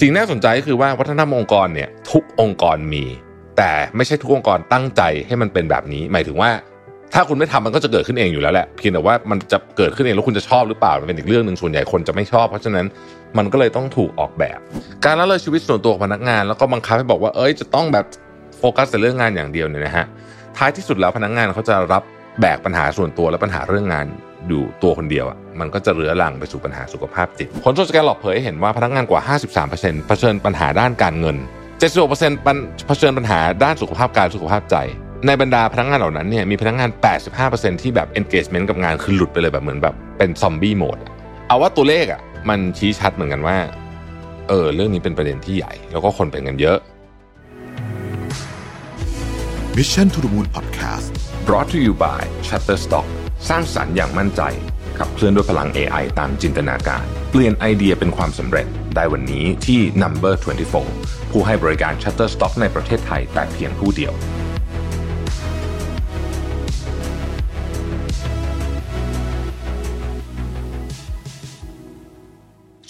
สิ่งน่าสนใจก็คือว่าวัฒนธรรมองค์กรเนี่ยทุกองค์กรมี แต่ไม่ใช่ทุกองค์กรตั้งใจให้มันเป็นแบบนี้ หมายถึงว่า ถ้าคุณไม่ทำมันก็จะเกิดขึ้นเองอยู่แล้วแหละเพียงแต่ว่ามันจะเกิดขึ้นเองแล้วคุณจะชอบหรือเปล่ามันเป็นอีกเรื่องหนึ่งส่วนใหญ่คนจะไม่ชอบ เพราะฉะนั้นมันก็เลยต้องถูกออกแบบ การละเลยชีวิตส่วนตัวของพนักงาน แล้วก็บังคับให้บอกว่าเอ้ยจะต้องแบบโฟกัสแต่เรื่องงานอย่างเดียวเนี่ยนะฮะท้ายที่สุดแล้วพนักงานเขาจะรับแบกปัญหาส่วนตัวและปัญหาเรื่องงาน อยู่ตัวคนเดียวอะมันก็จะเรื้อรังไปสู่ปัญหาสุขภาพจิต ผลสำรวจการหลอกเผยเห็นว่าพนักงานกว่า 53%เผชิญปัญหาด้านการเงิน 76%เผชิญปัญหาด้านสุขภาพกายสุขภาพใจ ในบรรดาพนักงานเหล่านั้นเนี่ยมีพนักงาน 85%ที่แบบ engagement กับงานคือหลุดไปเลยแบบเหมือนแบบเป็นซอมบี้โหมดเอาว่าตัวเลขอะมันชี้ชัดเหมือนกันว่าเออเรื่องนี้เป็นประเด็นที่ใหญ่ แล้วก็คนเป็นกันเยอะ Mission to the Moon Podcast brought to you by Shutterstock สร้างสรรค์อย่างมั่นใจขับเคลื่อนด้วยพลัง AI ตามจินตนาการ เปลี่ยนไอเดียเป็นความสำเร็จ ได้วันนี้ที่ Number 24 ผู้ให้บริการ Shutterstock ในประเทศไทยแต่เพียงผู้เดียว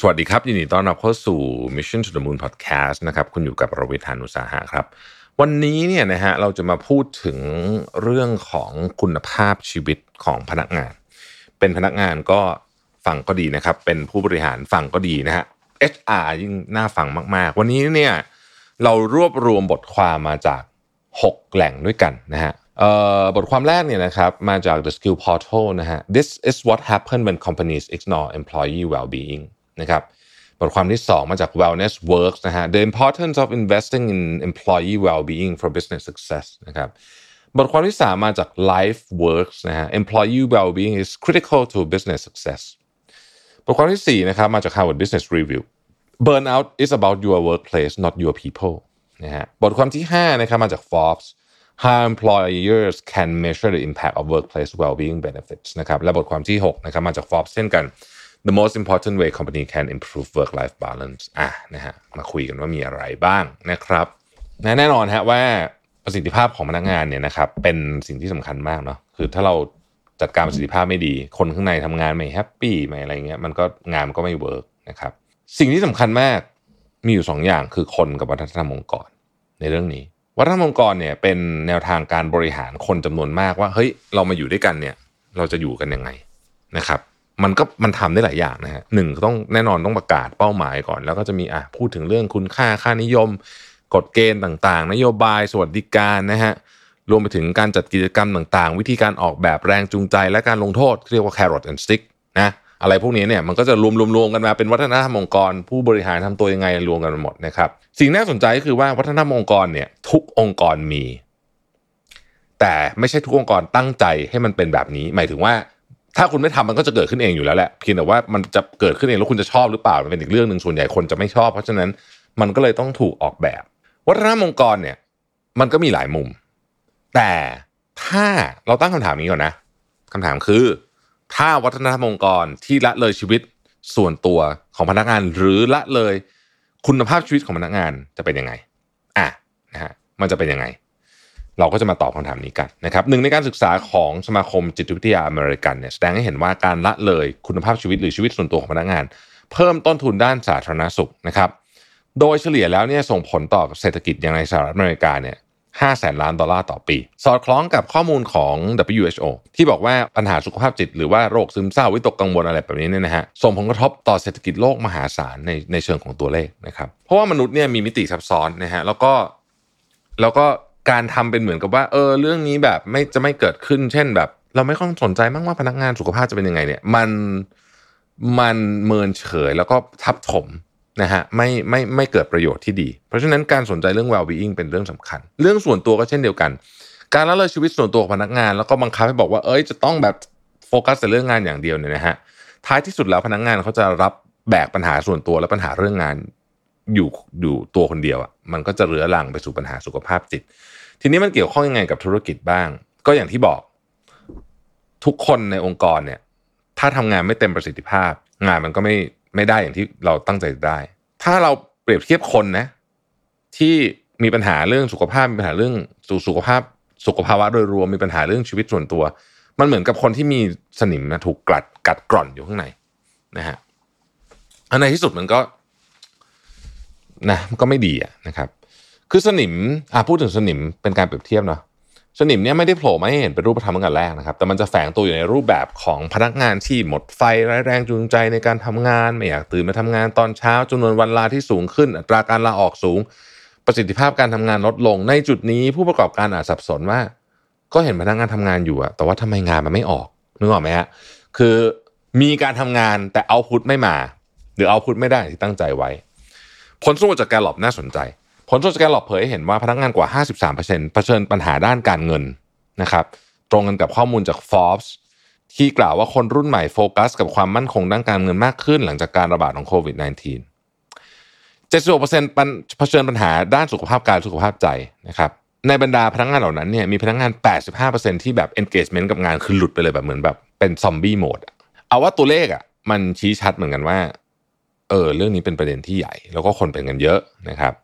สวัสดีครับ ยินดีต้อนรับเข้าสู่ Mission to the Moon Podcast นะครับ คุณอยู่กับรวิทานุสาหะครับวันนี้เนี่ยนะฮะเราจะมาพูดถึงเรื่องของคุณภาพชีวิต ของพนักงาน เป็นพนักงานก็ฟังก็ดีนะครับ เป็นผู้บริหารฟังก็ดีนะฮะ HR ยิ่งน่าฟังมาก ๆ วันนี้เนี่ยเรารวบรวมบทความมาจาก 6 แหล่งด้วยกันนะฮะบทความแรกเนี่ยนะครับมาจาก The Skill Portal นะฮะ This is what happens when companies ignore employee well-being นะครับบทความที่ 2 มาจาก Wellness Works นะฮะ The importance of investing in employee well-being for business success นะครับ บทความที่3มาจาก Life Works นะฮะ Employee well-being is critical to business success บทความที่4นะครับมาจาก Harvard Business Review Burnout is about your workplace not your people นะฮะบทความที่5นะครับมาจาก Forbes How employers can measure the impact of workplace well-being benefits นะครับและบทความที่6นะครับมาจาก Forbes เช่นกัน The most important way company can improve work-life balance อะนะฮะมาคุยกันว่ามีอะไรบ้างนะครับแน่นอนฮะว่า ประสิทธิภาพของพนักงานเนี่ยนะครับเป็นสิ่งที่สำคัญมากเนาะคือถ้าเราจัดการประสิทธิภาพไม่ดี คนข้างในทำงานไม่ happy ไม่อะไรเงี้ยมันก็งานมันก็ไม่ work นะครับสิ่งที่สำคัญมากมีอยู่สองอย่างคือคนกับวัฒนธรรมองค์กรในเรื่องนี้ วัฒนธรรมองค์กรเนี่ยเป็นแนวทางการบริหารคนจำนวนมากว่าเฮ้ยเรามาอยู่ด้วยกันเนี่ยเราจะอยู่กันยังไงนะครับมันก็มันทำได้หลายอย่างนะฮะหนึ่งต้องแน่นอนต้องประกาศเป้าหมายก่อน แล้วก็จะมีอะพูดถึงเรื่องคุณค่าค่านิยม กฎเกณฑ์ต่างๆ นโยบายสวัสดิการนะฮะรวมไปถึงการจัดกิจกรรมต่างๆ วิธีการออกแบบแรงจูงใจ และการลงโทษเรียกว่า carrot and stick นะอะไรพวกนี้เนี่ยมันก็จะรวมๆกันมาเป็นวัฒนธรรมองค์กร ผู้บริหารทำตัวยังไงรวมกันหมดนะครับสิ่งน่าสนใจก็คือว่าวัฒนธรรมองค์กรเนี่ยทุกองค์กรมี แต่ไม่ใช่ทุกองค์กรตั้งใจให้มันเป็นแบบนี้ หมายถึงว่า ถ้าคุณไม่ทำมันก็จะเกิดขึ้นเองอยู่แล้วแหละเพียงแต่ว่ามันจะเกิดขึ้นเองแล้วคุณจะชอบหรือเปล่ามันเป็นอีกเรื่องหนึ่งส่วนใหญ่คนจะไม่ชอบ เพราะฉะนั้นมันก็เลยต้องถูกออกแบบ วัฒนธรรมองค์กรเนี่ย มันก็มีหลายมุม แต่ถ้าเราตั้งคำถามนี้ก่อนนะคำถามคือ ถ้าวัฒนธรรมองค์กรที่ละเลยชีวิตส่วนตัวของพนักงาน หรือละเลยคุณภาพชีวิตของพนักงานจะเป็นยังไงอะนะฮะมันจะเป็นยังไง เราก็จะมาตอบคำถามนี้กันนะครับหนึ่งในการศึกษาของสมาคมจิตวิทยาอเมริกันเนี่ยแสดงให้เห็นว่าการละเลยคุณภาพชีวิตหรือชีวิตส่วนตัวของพนักงาน เพิ่มต้นทุนด้านสาธารณสุขนะครับ โดยเฉลี่ยแล้วเนี่ยส่งผลต่อเศรษฐกิจอย่างในสหรัฐอเมริกาเนี่ยห้าแสนล้านดอลลาร์ต่อปี สอดคล้องกับข้อมูลของ WHO ที่บอกว่าปัญหาสุขภาพจิต หรือว่าโรคซึมเศร้าวิตกกังวลอะไรแบบนี้เนี่ยนะฮะส่งผลกระทบต่อเศรษฐกิจโลกมหาศาลในในเชิงของตัวเลขนะครับเพราะว่ามนุษย์เนี่ยมีมิติซับซ้อนนะฮะแล้วก็แล้วก็การทำเป็นเหมือนกับว่าเออเรื่องนี้แบบไม่จะไม่เกิดขึ้น เช่นแบบ เราไม่ค่อยสนใจมากว่าพนักงานสุขภาพจะเป็นยังไงเนี่ยมันมันเมินเฉยแล้วก็ทับถม นะฮะไม่ไม่ไม่เกิดประโยชน์ที่ดี เพราะฉะนั้นการสนใจเรื่อง well-being เป็นเรื่องสำคัญ เรื่องส่วนตัวก็เช่นเดียวกัน การละเลยชีวิตส่วนตัวของพนักงาน แล้วก็บังคับให้บอกว่าเอ้ยจะต้องแบบโฟกัสแต่เรื่องงานอย่างเดียวเนี่ยนะฮะท้ายที่สุดแล้วพนักงานเขาจะรับแบกปัญหาส่วนตัวและปัญหาเรื่องงานอยู่อยู่ตัวคนเดียวอะมันก็จะเรื้อรังไปสู่ปัญหาสุขภาพจิต ทีนี้มันเกี่ยวข้องยังไงกับธุรกิจบ้าง ก็อย่างที่บอก ทุกคนในองค์กรเนี่ย ถ้าทำงานไม่เต็มประสิทธิภาพ งานมันก็ไม่ ไม่ได้อย่างที่เราตั้งใจได้ ถ้าเราเปรียบเทียบคนนะ ที่มีปัญหาเรื่องสุขภาพมีปัญหาเรื่องสุสขภาพสุขภาวะโดยรวมมีปัญหาเรื่องชีวิตส่วนตัว มันเหมือนกับคนที่มีสนิมนะถูกกัดกัดกร่อนอยู่ข้างในนะฮะอันในที่สุดมันก็นะมันก็ไม่ดีอะนะครับ คือสนิมอะพูดถึงสนิมเป็นการเปรียบเทียบเนาะ สนิมเนี่ยไม่ได้โผล่มาให้เห็นเป็นรูปธรรมตั้งแต่แรกนะครับ แต่มันจะแฝงตัวอยู่ในรูปแบบของพนักงานที่หมดไฟร้แรงจูงใจในการทำงาน ไม่อยากตื่นมาทำงานตอนเช้าจำนวนวันลาที่สูงขึ้น อัตราการลาออกสูง ประสิทธิภาพการทำงานลดลง ในจุดนี้ผู้ประกอบการอาจสับสนว่า ก็เห็นพนักงานทำงานอยู่อะแต่ว่าทำไมงานมันไม่ออกนึกออกไหมฮะคือมีการทำงานแต่เอาพุทไม่มา หรือเอาพุทไม่ได้ที่ตั้งใจไว้ ผลสำรวจจากแกลลอบน่าสนใจ ผลสรวจจากแกลลอบเผยให้เห็นว่าพนักงานกว่า 53%เผชิญปัญหาด้านการเงินนะครับตรงกันกับข้อมูลจาก Forbes ที่กล่าวว่าคนรุ่นใหม่โฟกัส กับความมั่นคงด้านการเงินมากขึ้น หลังจากการระบาดของโควิด -19 76%เผชิญปัญหาด้านสุขภาพกายสุขภาพใจนะครับในบรรดาพนักงานเหล่านั้นเนี่ยมีพนักงาน 85%ที่แบบ engagement กับงานคือหลุดไปเลยแบบเหมือนแบบเป็นซอมบี้โหมดเอาว่าตัวเลขอะมันชี้ชัดเหมือนกันว่าเออเรื่องนี้เป็นประเด็นที่ใหญ่ แล้วก็คนเป็นกันเยอะนะครับ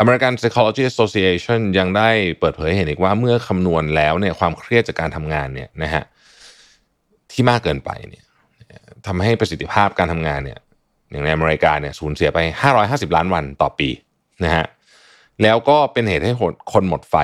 American Psychology Association ยังได้เปิดเผยให้เห็นอีกว่าเมื่อคำนวณแล้วเนี่ยความเครียดจากการทำงานเนี่ยนะฮะที่มากเกินไปเนี่ยทำให้ประสิทธิภาพการทำงานเนี่ยอย่างในอเมริกาเนี่ยสูญเสียไป 550 ล้านวันต่อปีนะฮะแล้วก็เป็นเหตุให้คนหมดไฟ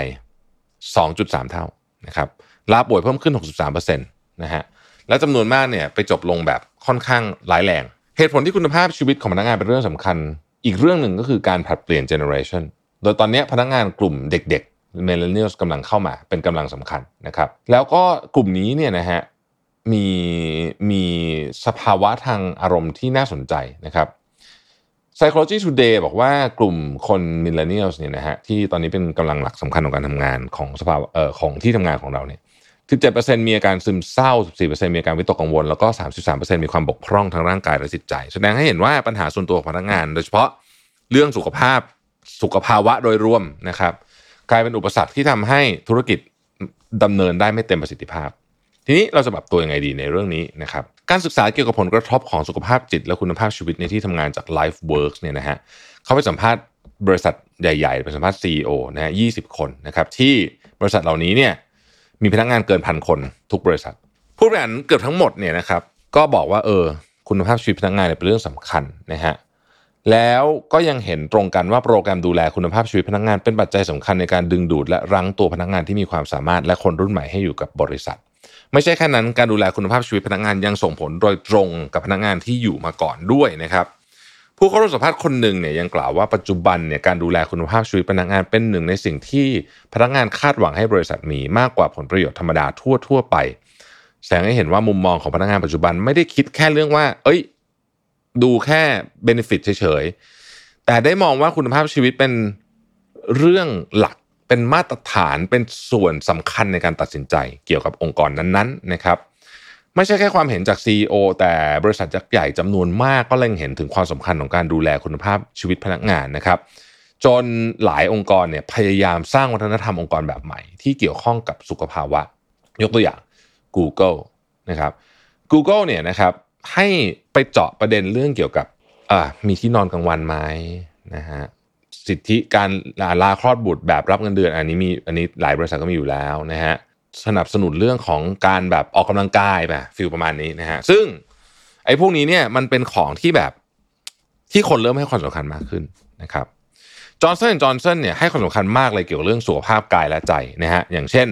2.3 เท่านะครับลาป่วยเพิ่มขึ้น 63%นะฮะและจำนวนมากเนี่ยไปจบลงแบบค่อนข้างร้ายแรง เหตุผลที่คุณภาพชีวิตของพนักงานเป็นเรื่องสำคัญ อีกเรื่องหนึ่งก็คือการผลัดเปลี่ยนเจเนอเรชันโดยตอนนี้พนักงานกลุ่มเด็กๆเมลเลนเนียลกำลังเข้ามาเป็นกำลังสำคัญนะครับ แล้วก็กลุ่มนี้เนี่ยนะฮะมีมีสภาวะทางอารมณ์ที่น่าสนใจนะครับ Psychology Today บอกว่ากลุ่มคนมิลเลนเนียลเนี่ยนะฮะที่ตอนนี้เป็นกำลังหลักสำคัญของการทำงานของสภาเอ่อของที่ทำงานของเราเนี่ย 17%มีอาการซึมเศร้า 14%มีอาการวิตกกังวล แล้วก็ 33%มีความบกพร่องทางร่างกายและจิตใจ แสดงให้เห็นว่าปัญหาส่วนตัวของพนักงาน โดยเฉพาะเรื่องสุขภาพสุขภาวะโดยรวมนะครับ กลายเป็นอุปสรรคที่ทำให้ธุรกิจดำเนินได้ไม่เต็มประสิทธิภาพ ทีนี้เราจะปรับตัวยังไงดีในเรื่องนี้นะครับการศึกษาเกี่ยวกับผลกระทบของสุขภาพจิต และคุณภาพชีวิตในที่ทำงานจาก Life Works เนี่ยนะฮะเขาไปสัมภาษณ์บริษัทใหญ่ๆไปสัมภาษณ์ CEO นะฮะ20คนนะครับที่บริษัทเหล่านี้เนี่ย มีพนักงานเกินพันคนทุกบริษัท ผู้บริหารเกือบทั้งหมดเนี่ยนะครับ ก็บอกว่าเออคุณภาพชีวิตพนักงานเป็นเรื่องสำคัญนะฮะแล้วก็ยังเห็นตรงกันว่าโปรแกรมดูแลคุณภาพชีวิตพนักงานเป็นปัจจัยสำคัญในการดึงดูดและรั้งตัวพนักงานที่มีความสามารถและคนรุ่นใหม่ให้อยู่กับบริษัท ไม่ใช่แค่นั้นการดูแลคุณภาพชีวิตพนักงานยังส่งผลโดยตรงกับพนักงานที่อยู่มาก่อนด้วยนะครับ ผู้เข้าร่วมสัมภาษณ์คนหนึ่งเนี่ยยังกล่าวว่าปัจจุบันเนี่ยการดูแลคุณภาพชีวิตพนักงานเป็นหนึ่งในสิ่งที่พนักงานคาดหวังให้บริษัทมีมากกว่าผลประโยชน์ธรรมดาทั่วทั่วไป แสดงให้เห็นว่ามุมมองของพนักงานปัจจุบันไม่ได้คิดแค่เรื่องว่า เอ้ย ดูแค่เบนฟิตเฉยๆ แต่ได้มองว่าคุณภาพชีวิตเป็นเรื่องหลักเป็นมาตรฐานเป็นส่วนสำคัญในการตัดสินใจเกี่ยวกับองค์กรนั้นๆนะครับ ไม่ใช่แค่ความเห็นจาก CEO แต่บริษัทยักษ์ใหญ่จำนวนมากก็เล็งเห็นถึงความสำคัญของการดูแลคุณภาพชีวิตพนักงานนะครับจนหลายองค์กรเนี่ยพยายามสร้างวัฒนธรรมองค์กรแบบใหม่ ที่เกี่ยวข้องกับสุขภาวะ ยกตัวอย่าง Google นะครับ Google เนี่ยนะครับให้ไปเจาะประเด็นเรื่องเกี่ยวกับมีที่นอนกลางวันไหมนะฮะสิทธิการลาคลอดบุตรแบบรับเงินเดือน อันนี้มีอันนี้หลายบริษัทก็มีอยู่แล้วนะฮะ สนับสนุนเรื่องของการแบบออกกำลังกายแบบ feel ประมาณนี้นะฮะซึ่งไอ้พวกนี้เนี่ยมันเป็นของที่แบบที่คนเริ่มให้ความสำคัญมากขึ้นนะครับ Johnson & Johnson เนี่ยให้ความสำคัญมากเลยเกี่ยวกับเรื่องสุขภาพกายและใจนะฮะอย่างเช่น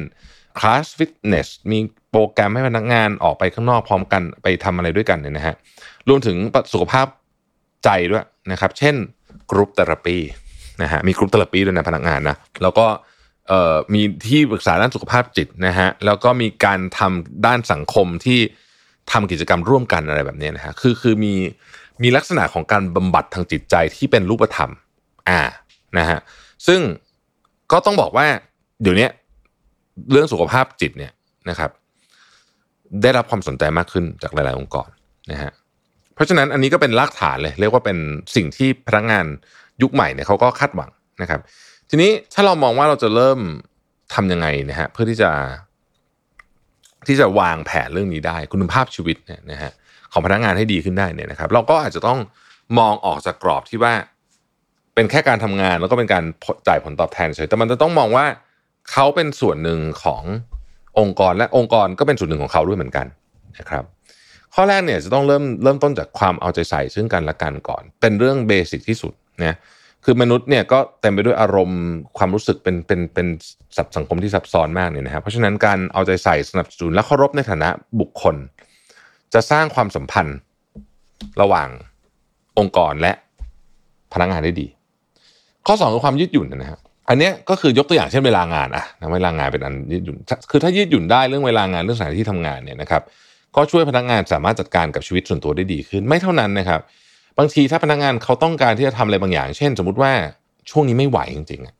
คลาสฟิตเนสมีโปรแกรมให้พนักงานออกไปข้างนอกพร้อมกันไปทำอะไรด้วยกันเนี่ยนะฮะรวมถึงสุขภาพใจด้วยนะครับ เช่น group therapy นะฮะมี group therapy ด้วยนะพนักงานนะแล้วก็ มีที่ปรึกษาด้านสุขภาพจิตนะฮะแล้วก็มีการทำด้านสังคมที่ทำกิจกรรมร่วมกันอะไรแบบนี้นะฮะคือคือมีมีลักษณะของการบำบัดทางจิตใจที่เป็นรูปธรรมอ่านะฮะซึ่งก็ต้องบอกว่าเดี๋ยวนี้เรื่องสุขภาพจิตเนี่ยนะครับ ได้รับความสนใจมากขึ้นจากหลาย ๆ องค์กรนะฮะเพราะฉะนั้นอันนี้ก็เป็นรากฐานเลย เรียกว่าเป็นสิ่งที่พนักงานยุคใหม่เนี่ยเขาก็คาดหวังนะครับ ทีนี้ถ้าเรามองว่าเราจะเริ่มทำยังไงนะฮะเพื่อที่จะที่จะวางแผนเรื่องนี้ได้ คุณภาพชีวิตเนี่ยนะฮะของพนักงานให้ดีขึ้นได้เนี่ยนะครับ เราก็อาจจะต้องมองออกจากกรอบที่ว่า เป็นแค่การทำงานแล้วก็เป็นการจ่ายผลตอบแทนเฉยแต่มันจะต้องมองว่าเขาเป็นส่วนหนึ่งขององค์กรและองค์กรก็เป็นส่วนหนึ่งของเขาด้วยเหมือนกันนะครับ ข้อแรกเนี่ยจะต้องเริ่มเริ่มต้นจากความเอาใจใส่ซึ่งกันและกันก่อน เป็นเรื่องเบสิกที่สุดนะ คือมนุษย์เนี่ยก็เต็มไปด้วยอารมณ์ความรู้สึกเป็นเป็นเป็นสับสังคมที่ซับซ้อนมากเนี่ยนะครับเพราะฉะนั้นการเอาใจใส่สนับสนุนและเคารพในฐานะบุคคล จะสร้างความสัมพันธ์ระหว่างองค์กรและพนักงานได้ดี ข้อสองคือความยืดหยุ่นนะครับอันนี้ก็คือยกตัวอย่างเช่นเวลางานอะนะเวลางานเป็นอันยืดหยุ่นคือถ้ายืดหยุ่นได้เรื่องเวลางานเรื่องสถานที่ทำงานเนี่ยนะครับ ก็ช่วยพนักงานสามารถจัดการกับชีวิตส่วนตัวได้ดีขึ้น ไม่เท่านั้นนะครับ บางทีถ้าพนักงานเขาต้องการที่จะทำอะไรบางอย่าง เช่น สมมติว่าช่วงนี้ไม่ไหวจริงๆอะ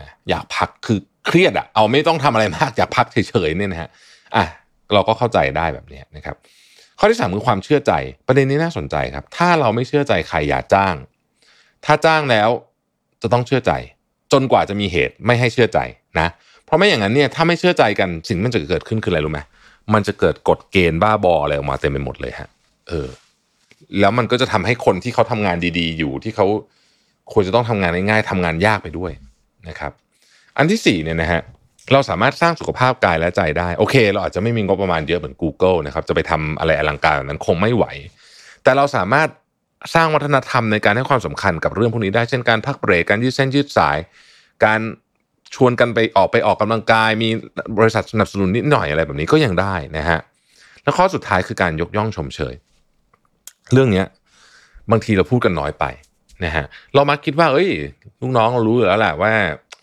นะอยากพักคือเครียดอะเอาไม่ต้องทำอะไรมากอยากพักเฉยๆเนี่ยนะฮะอะเราก็เข้าใจได้แบบนี้นะครับ ข้อที่สามคือความเชื่อใจประเด็นนี้น่าสนใจครับ ถ้าเราไม่เชื่อใจใครอย่าจ้าง ถ้าจ้างแล้วจะต้องเชื่อใจ จนกว่าจะมีเหตุไม่ให้เชื่อใจนะ เพราะไม่อย่างนั้นเนี่ยถ้าไม่เชื่อใจกันสิ่งมันจะเกิดขึ้นคืออะไรรู้ไหมมันจะเกิดกฎเกณฑ์บ้าบออะไรออกมาเต็มไปหมดเลยฮะเออ แล้วมันก็จะทำให้คนที่เขาทำงานดีๆ อยู่ที่เขาควรจะต้องทำงานง่ายๆทำงานยากไปด้วยนะครับ อันที่สี่เนี่ยนะฮะเราสามารถสร้างสุขภาพกายและใจได้โอเค เราอาจจะไม่มีงบประมาณเยอะเหมือน Google นะครับจะไปทำอะไรอลังการแบบนั้นคงไม่ไหว แต่เราสามารถสร้างวัฒนธรรมในการให้ความสำคัญกับเรื่องพวกนี้ได้เช่นการพักเบรกการยืดเส้นยืดสาย การชวนกันไปออกไปออกกำลังกาย มีบริษัทสนับสนุนนิดหน่อยอะไรแบบนี้ก็ยังได้นะฮะแล้วข้อสุดท้ายคือการยกย่องชมเชย รื่องเนี้ยบางทีเราพูดกันน้อยไปนะฮะเรามักคิดว่า เอ้ยลูกน้องเรารู้อยู่แล้วแหละว่า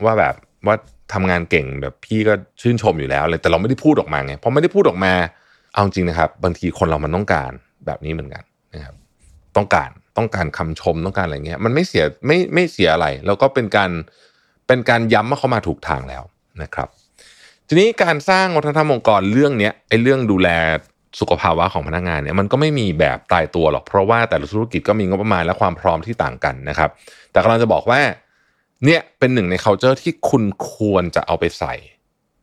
ว่าแบบว่าทำงานเก่งแบบพี่ก็ชื่นชมอยู่แล้วเลยแต่เราไม่ได้พูดออกมาไงพอไม่ได้พูดออกมา เอาจริงนะครับ บางทีคนเรามันต้องการแบบนี้เหมือนกันนะครับ ต้องการต้องการคำชมต้องการอะไรเงี้ย มันไม่เสียไม่ไม่เสียอะไร แล้วก็เป็นการเป็นการย้ำว่าเขามาถูกทางแล้วนะครับ ทีนี้การสร้างวัฒนธรรมองค์กรเรื่องเนี้ยไอ้เรื่องดูแล สุขภาวะของพนักงานเนี่ยมันก็ไม่มีแบบตายตัวหรอก เพราะว่าแต่ละธุรกิจก็มีงบประมาณและความพร้อมที่ต่างกันนะครับ แต่กำลังจะบอกว่าเนี่ยเป็นหนึ่งใน culture ที่คุณควรจะเอาไปใส่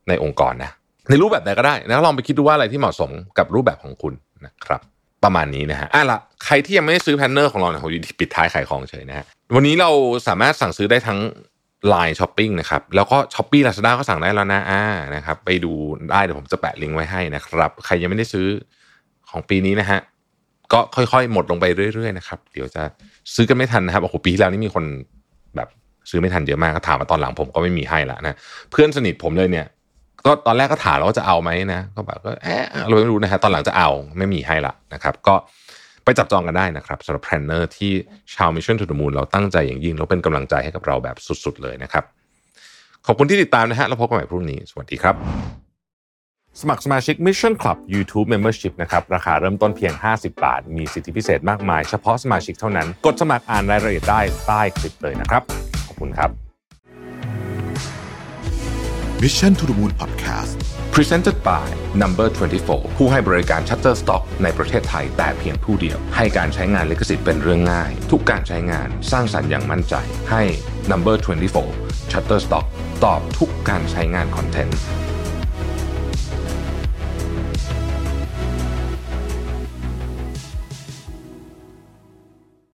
ในองค์กรนะในรูปแบบไหนก็ได้นะลองไปคิดดูว่าอะไรที่เหมาะสมกับรูปแบบของคุณนะครับ ประมาณนี้นะฮะอะละใครที่ยังไม่ได้ซื้อ planner ของเราเนี่ยผมปิดท้ายขายของเฉยนะฮะวันนี้เราสามารถสั่งซื้อได้ทั้ง Line Shopping นะครับแล้วก็ Shopee Lazada ก็สั่งได้แล้วนะอ่านะครับไปดูได้เดี๋ยวผมจะแปะลิงก์ไว้ให้นะครับ ใครยังไม่ได้ซื้อของปีนี้นะฮะก็ค่อยๆ หมดลงไปเรื่อยๆนะครับเดี๋ยวจะซื้อกันไม่ทันนะครับโอ้โหปีที่แล้วนี่มีคนแบบซื้อไม่ทันเยอะมากก็ถามมาตอนหลังผมก็ไม่มีให้ละนะเพื่อนสนิทผมเลยเนี่ย ก็ตอนแรกก็ถามแล้วว่าจะเอาไหมนะ ก็แบบก็เออเราไม่รู้นะฮะตอนหลังจะเอาไม่มีให้ละนะครับ ก็ ไปจับจองกันได้นะครับสำหรับ planner ที่ชาว Mission to the Moon เราตั้งใจอย่างยิ่งแล้วเป็นกำลังใจให้กับเราแบบสุดๆเลยนะครับ ขอบคุณที่ติดตามนะฮะแล้วพบกันใหม่พรุ่งนี้ สวัสดีครับ สมัครสมาชิก Mission Club YouTube Membership นะครับ ราคาเริ่มต้นเพียง 50 บาท มีสิทธิพิเศษมากมาย เฉพาะสมาชิกเท่านั้น กดสมัครอ่านรายละเอียดได้ใต้คลิปเลยนะครับ ขอบคุณครับ Mission to the Moon Podcast Presented by Number 24 ผู้ให้บริการ Shutterstock ในประเทศไทยแต่เพียงผู้เดียว ให้การใช้งานลิขสิทธิ์เป็นเรื่องง่าย ทุกการใช้งานสร้างสรรค์อย่างมั่นใจให้ Number 24 Shutterstock ตอบทุกการใช้งานคอนเทนต์